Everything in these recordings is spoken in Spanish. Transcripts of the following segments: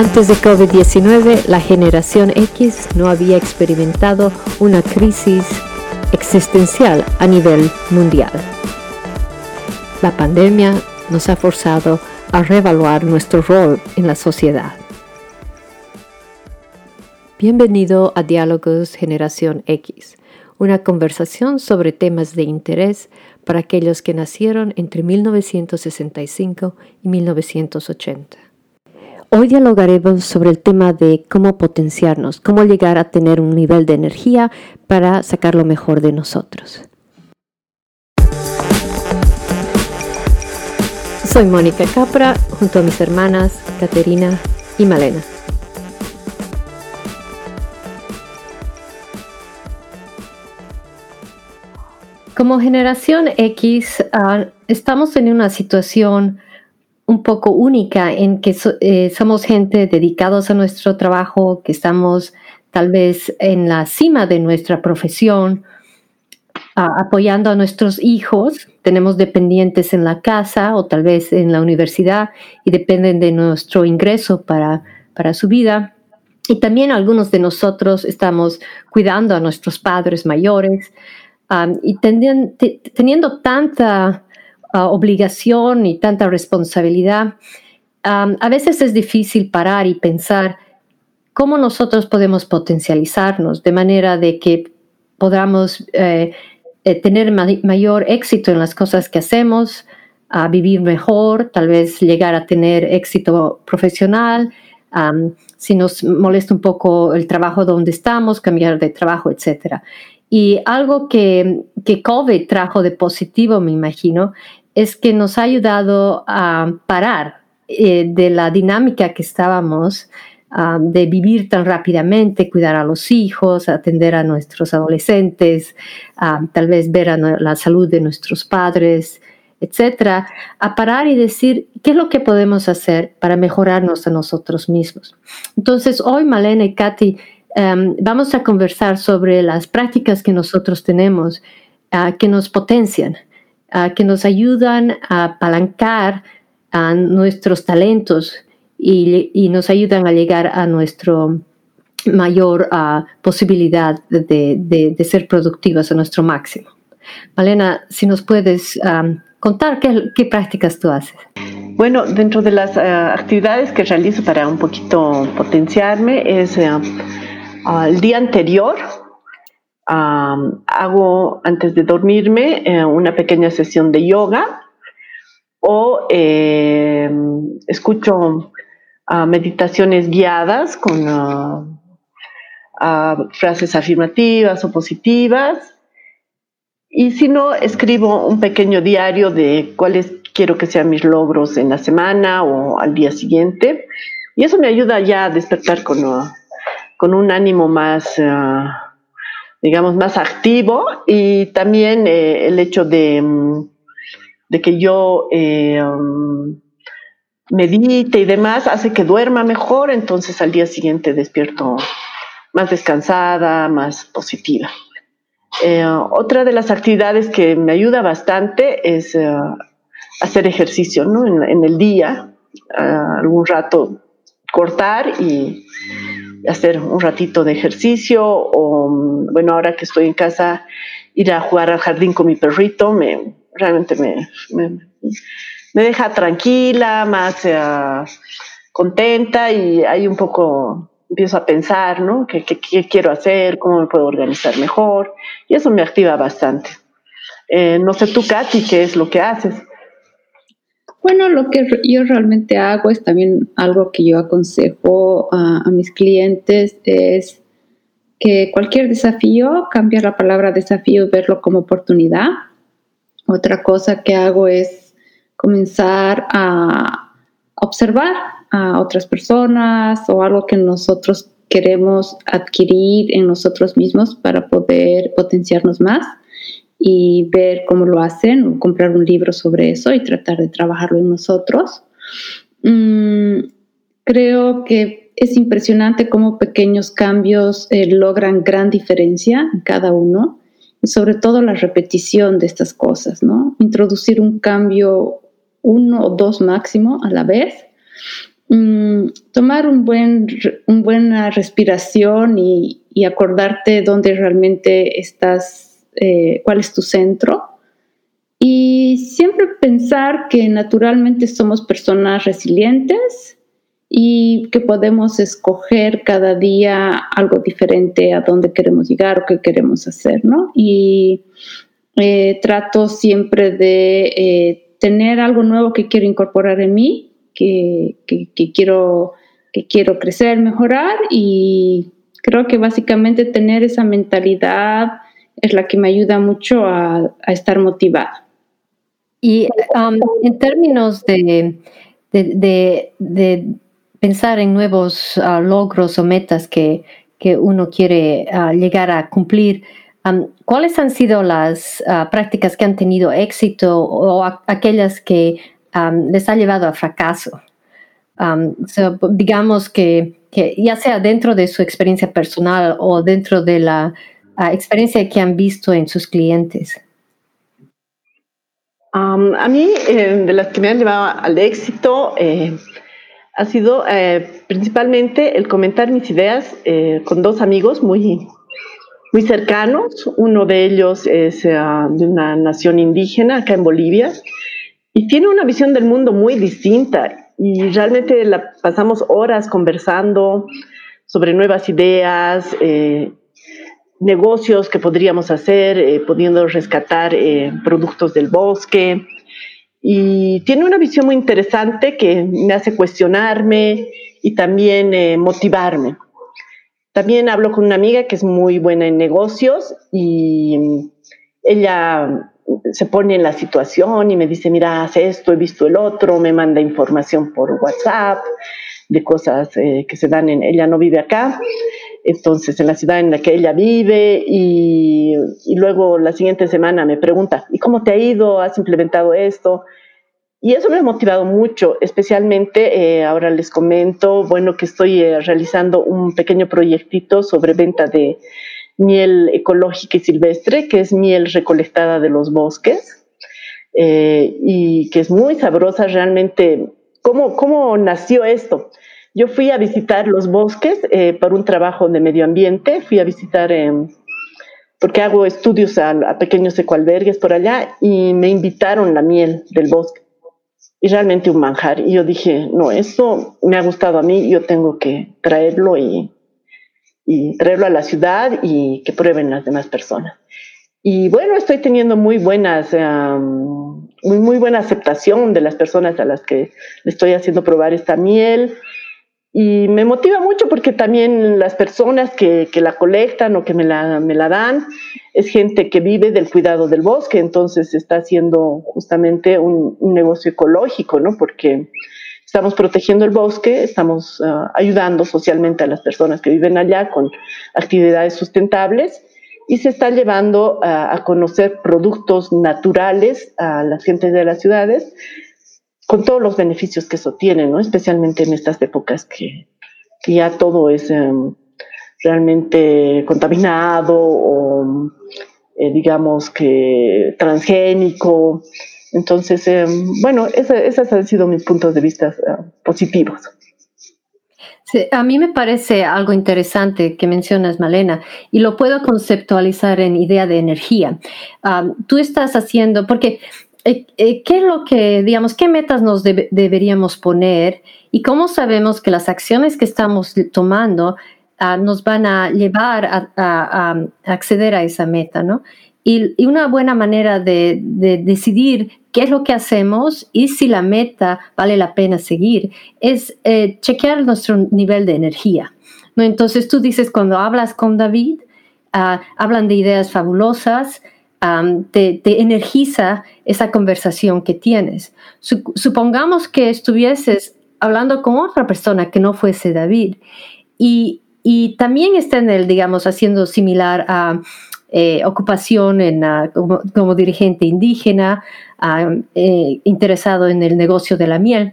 Antes de COVID-19, la generación X no había experimentado una crisis existencial a nivel mundial. La pandemia nos ha forzado a reevaluar nuestro rol en la sociedad. Bienvenido a Diálogos Generación X, una conversación sobre temas de interés para aquellos que nacieron entre 1965 y 1980. Hoy dialogaremos sobre el tema de cómo potenciarnos, cómo llegar a tener un nivel de energía para sacar lo mejor de nosotros. Soy Mónica Capra junto a mis hermanas Caterina y Malena. Como generación X, ah, estamos en una situación un poco única en que eh, somos gente dedicados a nuestro trabajo, que estamos tal vez en la cima de nuestra profesión, apoyando a nuestros hijos. Tenemos dependientes en la casa o tal vez en la universidad y dependen de nuestro ingreso para, para su vida. Y también algunos de nosotros estamos cuidando a nuestros padres mayores y teniendo tanta ah, obligación y tanta responsabilidad, a veces es difícil parar y pensar cómo nosotros podemos potencializarnos de manera de que podamos eh, eh, tener mayor éxito en las cosas que hacemos, a vivir mejor, tal vez llegar a tener éxito profesional, si nos molesta un poco el trabajo donde estamos, cambiar de trabajo, etc. Y algo que, que COVID trajo de positivo, me imagino, es que nos ha ayudado a parar eh, de la dinámica que estábamos Ah, de vivir tan rápidamente, cuidar a los hijos, atender a nuestros adolescentes, ah, tal vez ver la salud de nuestros padres, etcétera, a parar y decir qué es lo que podemos hacer para mejorarnos a nosotros mismos. Entonces, hoy Malena y Katy em, vamos a conversar sobre las prácticas que nosotros tenemos ah, que nos potencian, que nos ayudan a apalancar a nuestros talentos y, nos ayudan a llegar a nuestro mayor ah, posibilidad de, ser productivas a nuestro máximo. Malena, si nos puedes contar qué, prácticas tú haces. Bueno, dentro de las ah, actividades que realizo para un poquito potenciarme es ah, el día anterior hago antes de dormirme eh, una pequeña sesión de yoga o eh, escucho meditaciones guiadas con frases afirmativas o positivas. Y si no, escribo un pequeño diario de cuáles quiero que sean mis logros en la semana o al día siguiente. Y eso me ayuda ya a despertar con, con un ánimo más, ah, digamos, más activo. Y también eh, el hecho de, mm, de que yo eh, mm, medite y demás, hace que duerma mejor, entonces al día siguiente despierto más descansada, más positiva. Eh, otra de las actividades que me ayuda bastante es hacer ejercicio ¿no? en, el día, algún rato cortar y hacer un ratito de ejercicio o, bueno, ahora que estoy en casa, ir a jugar al jardín con mi perrito, me, realmente me me deja tranquila, más eh, contenta y ahí un poco empiezo a pensar, ¿no? ¿Qué, quiero hacer? ¿Cómo me puedo organizar mejor? Y eso me activa bastante. Eh, no sé tú, Katy, ¿qué es lo que haces? Bueno, lo que yo realmente hago es también algo que yo aconsejo a, mis clientes, es que cualquier desafío, cambiar la palabra desafío, verlo como oportunidad. Otra cosa que hago es comenzar a observar a otras personas o algo que nosotros queremos adquirir en nosotros mismos para poder potenciarnos más y ver cómo lo hacen, comprar un libro sobre eso y tratar de trabajarlo en nosotros. Mm, creo que es impresionante cómo pequeños cambios eh, logran gran diferencia en cada uno y sobre todo la repetición de estas cosas, ¿no? Introducir un cambio uno o dos máximo a la vez, mm, tomar un buen, una buena respiración y, acordarte dónde realmente estás, eh, cuál es tu centro. Y siempre pensar que naturalmente somos personas resilientes y que podemos escoger cada día algo diferente a dónde queremos llegar o qué queremos hacer, ¿no? Y eh, trato siempre de eh, tener algo nuevo que quiero incorporar en mí, que, quiero, que quiero crecer, mejorar y creo que básicamente tener esa mentalidad es la que me ayuda mucho a, estar motivada. Y um, en términos de, de pensar en nuevos ah, logros o metas que, uno quiere ah, llegar a cumplir, ¿cuáles han sido las ah, prácticas que han tenido éxito o aquellas que les ha llevado a fracaso? digamos que, ya sea dentro de su experiencia personal o dentro de la experiencia que han visto en sus clientes. a mí, eh, de las que me han llevado al éxito, eh, ha sido eh, principalmente el comentar mis ideas eh, con dos amigos muy, muy cercanos. Uno de ellos es de una nación indígena acá en Bolivia y tiene una visión del mundo muy distinta y realmente la pasamos horas conversando sobre nuevas ideas, negocios que podríamos hacer, pudiendo rescatar productos del bosque y tiene una visión muy interesante que me hace cuestionarme y también eh, motivarme. También hablo con una amiga que es muy buena en negocios y ella se pone en la situación y me dice, mira, haz esto, he visto el otro, me manda información por WhatsApp de cosas eh, que se dan en, ella no vive acá, entonces en la ciudad en la que ella vive y, y, luego la siguiente semana me pregunta, ¿y cómo te ha ido? ¿Has implementado esto? Y eso me ha motivado mucho, especialmente eh, ahora les comento, bueno, que estoy eh, realizando un pequeño proyectito sobre venta de miel ecológica y silvestre, que es miel recolectada de los bosques eh, y que es muy sabrosa realmente. ¿Cómo, ¿Cómo nació esto? Yo fui a visitar los bosques eh, para un trabajo de medio ambiente, fui a visitar, em, porque hago estudios a, pequeños ecoalbergues por allá, y me invitaron la miel del bosque. Y realmente un manjar. Y yo dije, no, esto me ha gustado a mí, yo tengo que traerlo y, y traerlo a la ciudad y que prueben las demás personas. Y bueno, estoy teniendo muy buenas, muy, muy buena aceptación de las personas a las que le estoy haciendo probar esta miel. Y me motiva mucho porque también las personas que, que la colectan o que me la, me la, dan es gente que vive del cuidado del bosque, entonces está haciendo justamente un, un negocio ecológico, ¿no? Porque estamos protegiendo el bosque, estamos uh, ayudando socialmente a las personas que viven allá con actividades sustentables y se está llevando uh, a conocer productos naturales a las gentes de las ciudades con todos los beneficios que eso tiene, ¿no? Especialmente en estas épocas que, ya todo es em, realmente contaminado o eh, digamos que transgénico. Entonces, em, bueno, esos han sido mis puntos de vista eh, positivos. a mí me parece algo interesante que mencionas, Malena, y lo puedo conceptualizar en idea de energía. tú estás haciendo, porque eh, eh, ¿qué es lo que, digamos, qué metas nos deberíamos poner y cómo sabemos que las acciones que estamos tomando ah, nos van a llevar a, acceder a esa meta, ¿no? Y, una buena manera de, decidir qué es lo que hacemos y si la meta vale la pena seguir es eh, chequear nuestro nivel de energía, ¿no? Entonces tú dices, cuando hablas con David, ah, hablan de ideas fabulosas, te, energiza esa conversación que tienes. supongamos que estuvieses hablando con otra persona que no fuese David y, también está en el, digamos, haciendo similar a eh, ocupación en, como, dirigente indígena, eh, interesado en el negocio de la miel.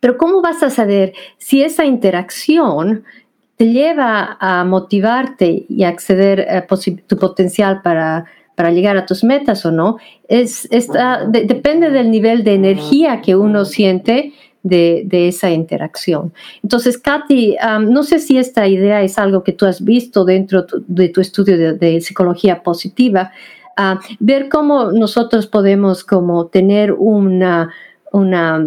Pero ¿cómo vas a saber si esa interacción te lleva a motivarte y acceder a tu potencial para para llegar a tus metas o no, es, depende del nivel de energía que uno siente de, esa interacción. Entonces, Katy, no sé si esta idea es algo que tú has visto dentro de tu estudio de, psicología positiva, ver cómo nosotros podemos como tener una, una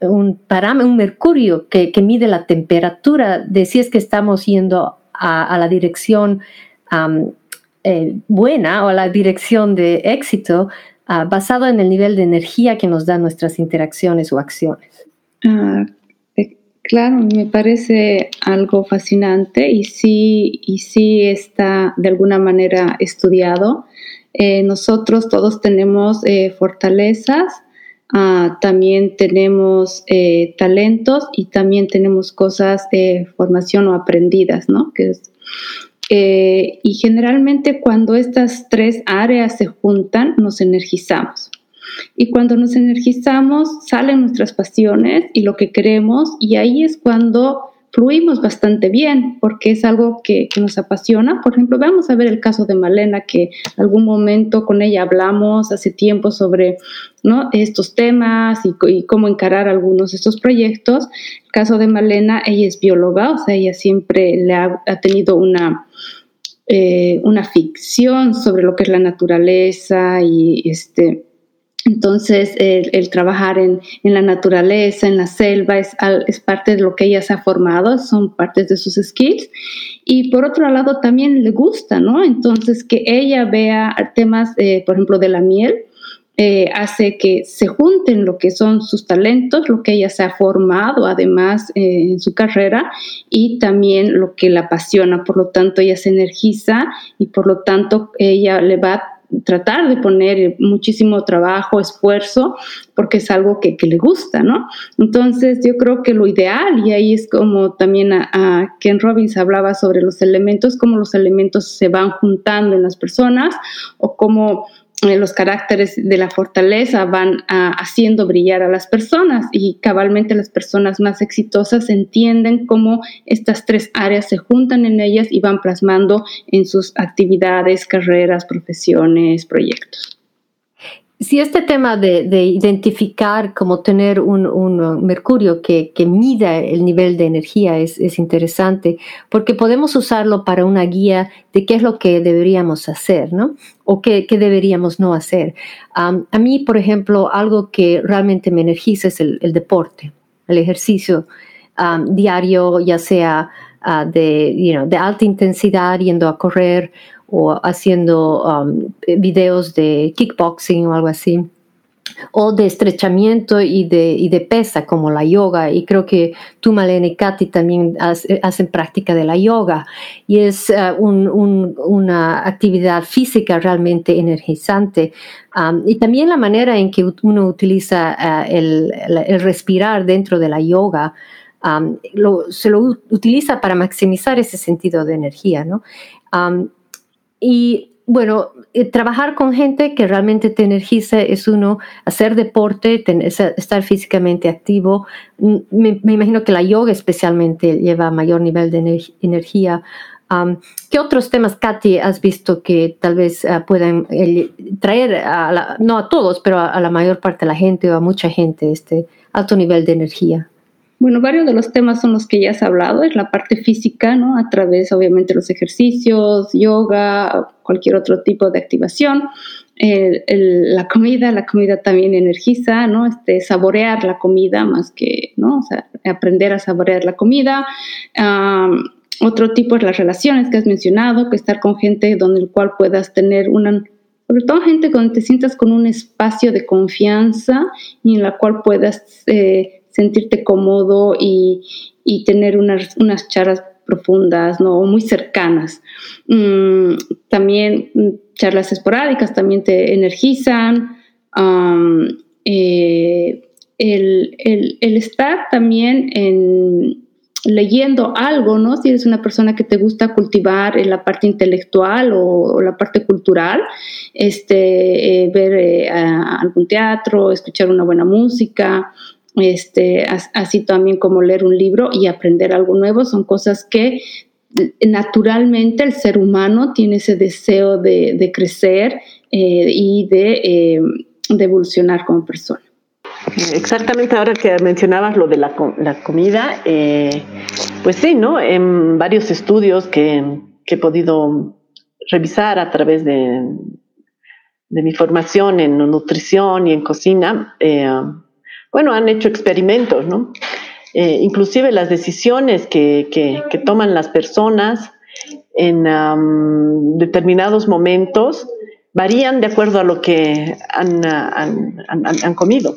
un mercurio que, mide la temperatura de si es que estamos yendo a, la dirección eh, buena o la dirección de éxito ah, basado en el nivel de energía que nos dan nuestras interacciones o acciones. Ah, eh, claro, me parece algo fascinante y sí, y sí está de alguna manera estudiado. Eh, nosotros todos tenemos fortalezas Ah, también tenemos talentos y también tenemos cosas de formación o aprendidas, ¿no? Eh, y generalmente cuando estas tres áreas se juntan, nos energizamos. Y cuando nos energizamos, salen nuestras pasiones y lo que queremos, y ahí es cuando fluimos bastante bien porque es algo que, nos apasiona. Por ejemplo, vamos a ver el caso de Malena, que algún momento con ella hablamos hace tiempo sobre ¿no? estos temas y, cómo encarar algunos de estos proyectos. El caso de Malena, ella es bióloga, o sea, ella siempre le ha, tenido una... Eh, una ficción sobre lo que es la naturaleza y este, entonces, el, trabajar en, la naturaleza, en la selva, es, parte de lo que ella se ha formado, son partes de sus skills. Y por otro lado, también le gusta, ¿no? Entonces, que ella vea temas, eh, por ejemplo, de la miel, eh, hace que se junten lo que son sus talentos, lo que ella se ha formado además eh, en su carrera y también lo que la apasiona. Por lo tanto, ella se energiza y por lo tanto ella le va tratar de poner muchísimo trabajo, esfuerzo, porque es algo que, le gusta, ¿no? Entonces yo creo que lo ideal, y ahí es como también a, Ken Robbins hablaba sobre los elementos, cómo los elementos se van juntando en las personas o cómo los caracteres de la fortaleza van haciendo brillar a las personas y cabalmente las personas más exitosas entienden cómo estas tres áreas se juntan en ellas y van plasmando en sus actividades, carreras, profesiones, proyectos. Si este tema de, identificar como tener un, mercurio que, mida el nivel de energía es, interesante, porque podemos usarlo para una guía de qué es lo que deberíamos hacer, ¿no? O qué, deberíamos no hacer. a mí, por ejemplo, algo que realmente me energiza es el, deporte, el ejercicio diario, ya sea ah, de, de alta intensidad, yendo a correr o haciendo um, videos de kickboxing o algo así, o de estrechamiento y de, y de pesa como la yoga. Y creo que tú, Malena y Katy también hacen práctica de la yoga. Y es uh, una actividad física realmente energizante. Um, y también la manera en que uno utiliza uh, el, respirar dentro de la yoga. Um, se lo utiliza para maximizar ese sentido de energía, ¿no? Y bueno, eh, trabajar con gente que realmente te energice es uno, hacer deporte, estar físicamente activo. Me, imagino que la yoga especialmente lleva mayor nivel de energía. ¿Qué otros temas, Katy, has visto que tal vez ah, puedan eh, traer, a no a todos, pero a, a, la mayor parte de la gente o a mucha gente este alto nivel de energía? Bueno, varios de los temas son los que ya has hablado, es la parte física, ¿no? A través, obviamente, los ejercicios, yoga, cualquier otro tipo de activación. la comida, la comida también energiza, ¿no? Este, saborear la comida más que, ¿no? O sea, aprender a saborear la comida. otro tipo es las relaciones que has mencionado, que estar con gente donde el cual puedas tener una, sobre todo gente donde te sientas con un espacio de confianza y en la cual puedas eh, sentirte cómodo y, tener unas, unas charlas profundas, ¿no? muy cercanas. Mm, también mm, charlas esporádicas también te energizan. Eh, el, estar también en, leyendo algo, ¿no? Si eres una persona que te gusta cultivar en la parte intelectual o, la parte cultural, este, eh, ver eh, algún teatro, escuchar una buena música, este, así también como leer un libro y aprender algo nuevo, son cosas que naturalmente el ser humano tiene ese deseo de, crecer eh, y de, eh, de, evolucionar como persona. exactamente ahora que mencionabas lo de la, comida, eh, pues sí, ¿no? En varios estudios que, he podido revisar a través de, de, mi formación en nutrición y en cocina, eh, bueno, han hecho experimentos, ¿no? Eh, inclusive las decisiones que, que, toman las personas en determinados momentos varían de acuerdo a lo que han, han, comido.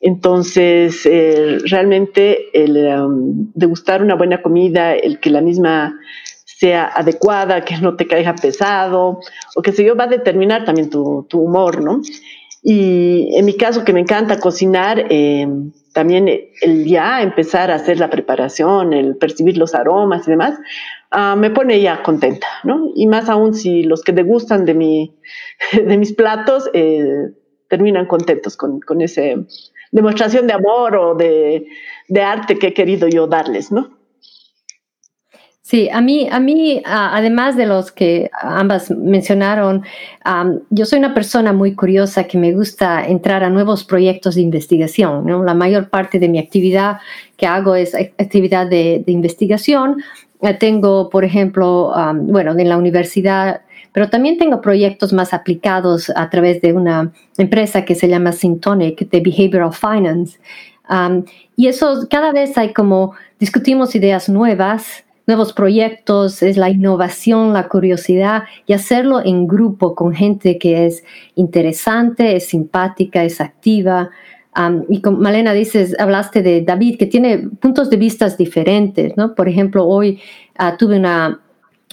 Entonces, eh, realmente el um, degustar una buena comida, el que la misma sea adecuada, que no te caiga pesado, o que sé yo, va a determinar también tu, tu humor, ¿no? Y en mi caso, que me encanta cocinar, eh, también el ya empezar a hacer la preparación, el percibir los aromas y demás, uh, me pone ya contenta, ¿no? Y más aún si los que degustan de, mi, de mis platos eh, terminan contentos con, con esa demostración de amor o de, de arte que he querido yo darles, ¿no? Sí, a mí, a mí, además de los que ambas mencionaron, yo soy una persona muy curiosa que me gusta entrar a nuevos proyectos de investigación. La mayor parte de mi actividad que hago es actividad de, investigación. Eh, tengo, por ejemplo, bueno, en la universidad, pero también tengo proyectos más aplicados a través de una empresa que se llama Syntonic de Behavioral Finance. y eso, cada vez hay como, discutimos ideas nuevas nuevos proyectos, es la innovación, la curiosidad y hacerlo en grupo con gente que es interesante, es simpática, es activa. y como Malena dices, hablaste de David, que tiene puntos de vista diferentes, ¿no? Por ejemplo, hoy ah, tuve una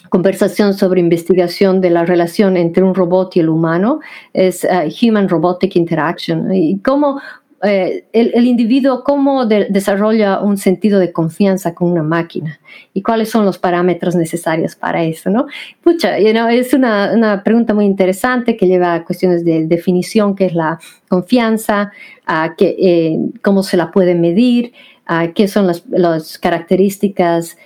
conversación sobre investigación de la relación entre un robot y el humano, es ah, Human Robotic Interaction, y cómo eh, el, individuo cómo desarrolla un sentido de confianza con una máquina y cuáles son los parámetros necesarios para eso, ¿no? Pucha, es una, pregunta muy interesante que lleva a cuestiones de definición, que es la confianza, eh, cómo se la puede medir, qué son las características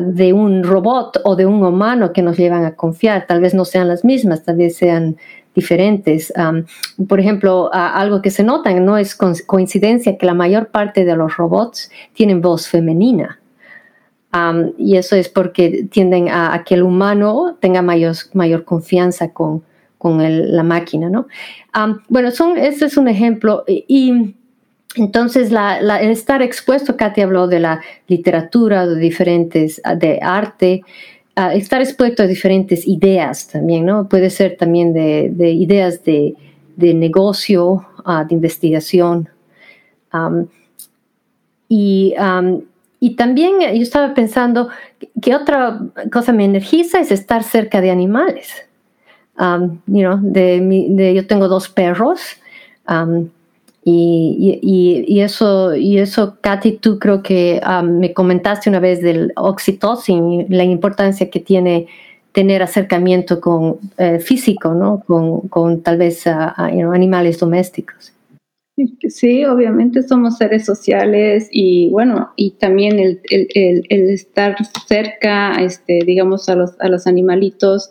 de un robot o de un humano que nos llevan a confiar. Tal vez no sean las mismas, tal vez sean diferentes. por ejemplo, algo que se nota, no es coincidencia que la mayor parte de los robots tienen voz femenina. y eso es porque tienden a, que el humano tenga mayor, mayor confianza con, con la máquina, ¿no? bueno, son, este es un ejemplo. Y, entonces, el estar expuesto, Katy habló de la literatura, de diferentes, de arte, estar expuesto a diferentes ideas también, ¿no? Puede ser también de, ideas de, negocio, de investigación. y, también yo estaba pensando que otra cosa me energiza es estar cerca de animales. de, yo tengo dos perros. Y, eso, y eso, Katy, tú creo que um, me comentaste una vez del oxitocin, la importancia que tiene tener acercamiento con eh, físico, ¿no? Con, tal vez animales domésticos. Sí, obviamente somos seres sociales y bueno, y también el, estar cerca, este, digamos, a los, a los animalitos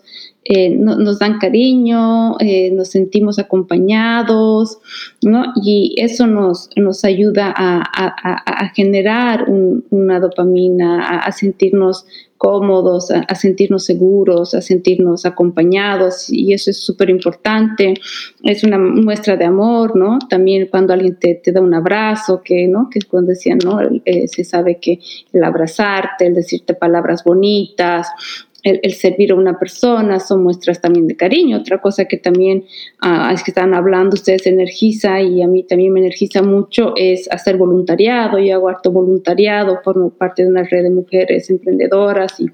eh, nos dan cariño, eh, nos sentimos acompañados, ¿no? Y eso nos, nos ayuda a, generar una dopamina, a, sentirnos cómodos, a, sentirnos seguros, a sentirnos acompañados y eso es súper importante. Es una muestra de amor, ¿no? También cuando alguien te, da un abrazo, que, ¿no? Que cuando decían, ¿no? Eh, se sabe que el abrazarte, el decirte palabras bonitas, el, servir a una persona, son muestras también de cariño. Otra cosa que también ah, es que están hablando ustedes energiza y a mí también me energiza mucho es hacer voluntariado. Yo hago harto voluntariado, formo parte de una red de mujeres emprendedoras y,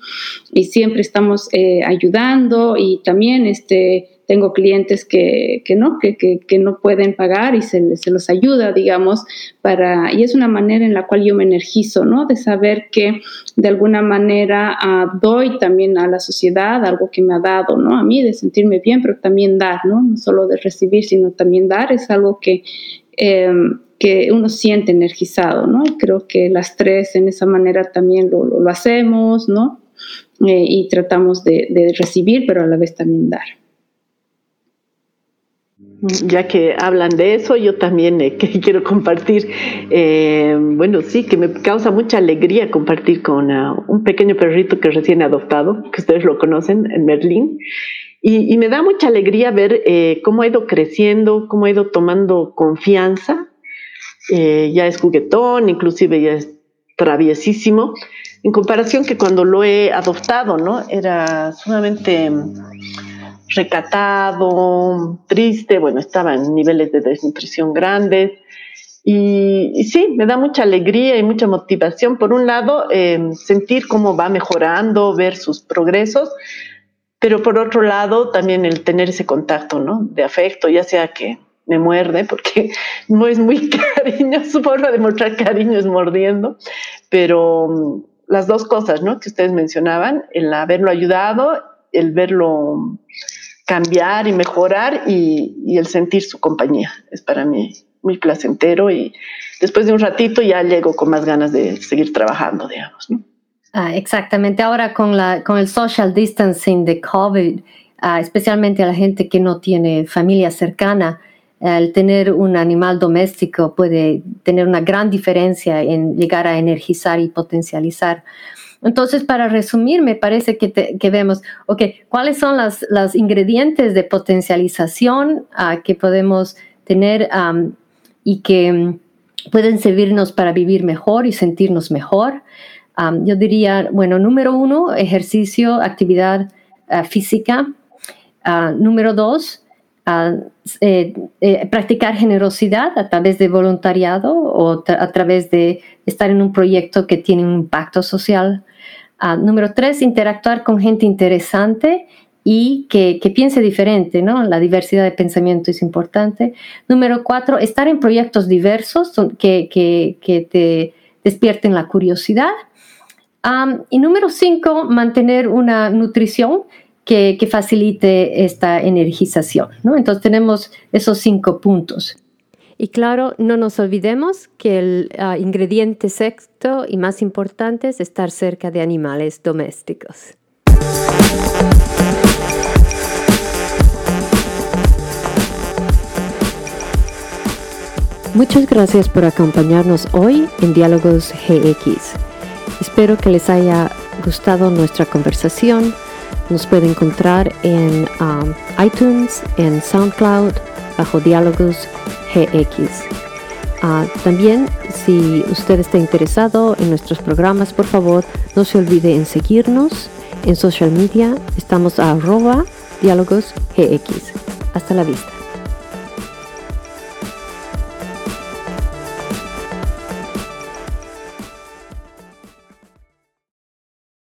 y siempre estamos eh, ayudando y también este tengo clientes que, no, que, no pueden pagar y se, se, los ayuda, digamos, para, y es una manera en la cual yo me energizo, ¿no? De saber que de alguna manera ah, doy también a la sociedad algo que me ha dado, ¿no? A mí de sentirme bien, pero también dar, ¿no? No solo de recibir, sino también dar es algo que... Em, que uno siente energizado, ¿no? Creo que las tres en esa manera también lo, lo, hacemos, ¿no? Eh, y tratamos de recibir, pero a la vez también dar. Ya que hablan de eso, yo también eh, quiero compartir, eh, bueno, sí, que me causa mucha alegría compartir con uh, un pequeño perrito que recién adoptado, que ustedes lo conocen, en Merlín, y, me da mucha alegría ver eh, cómo ha ido creciendo, cómo ha ido tomando confianza, ya es juguetón, inclusive ya es traviesísimo, en comparación que cuando lo he adoptado, ¿no? Era sumamente recatado, triste, bueno, estaba en niveles de desnutrición grandes. Y, sí, me da mucha alegría y mucha motivación. Por un lado, eh, sentir cómo va mejorando, ver sus progresos, pero por otro lado, también el tener ese contacto, ¿no? De afecto, ya sea que me muerde, porque no es muy cariño, su forma de mostrar cariño es mordiendo, pero mm, las dos cosas, ¿no? Que ustedes mencionaban, el haberlo ayudado, el verlo cambiar y mejorar y, el sentir su compañía. Es para mí muy placentero y después de un ratito ya llego con más ganas de seguir trabajando, digamos. Ah, exactamente. Ahora con, la, con el social distancing de COVID, ah, especialmente a la gente que no tiene familia cercana, el tener un animal doméstico puede tener una gran diferencia en llegar a energizar y potencializar entonces, para resumir, me parece que, vemos, ok, ¿cuáles son los ingredientes de potencialización ah, que podemos tener y que mm, pueden servirnos para vivir mejor y sentirnos mejor? yo diría, bueno, número uno, ejercicio, actividad ah, física. Ah, número dos, eh, eh, practicar generosidad a través de voluntariado o a través de estar en un proyecto que tiene un impacto social. Ah, número tres, interactuar con gente interesante y que, piense diferente, ¿no? La diversidad de pensamiento es importante. Número cuatro, estar en proyectos diversos que, que, te despierten la curiosidad. y número cinco, mantener una nutrición que, facilite esta energización, ¿no? Entonces tenemos esos cinco puntos. Y claro, no nos olvidemos que el ah, ingrediente sexto y más importante es estar cerca de animales domésticos. Muchas gracias por acompañarnos hoy en Diálogos GX. Espero que les haya gustado nuestra conversación. Nos puede encontrar en ah, iTunes, en SoundCloud, bajo Diálogos GX. Ah, también, si usted está interesado en nuestros programas, por favor, no se olvide en seguirnos en social media. Estamos a arroba diálogos GX. Hasta la vista.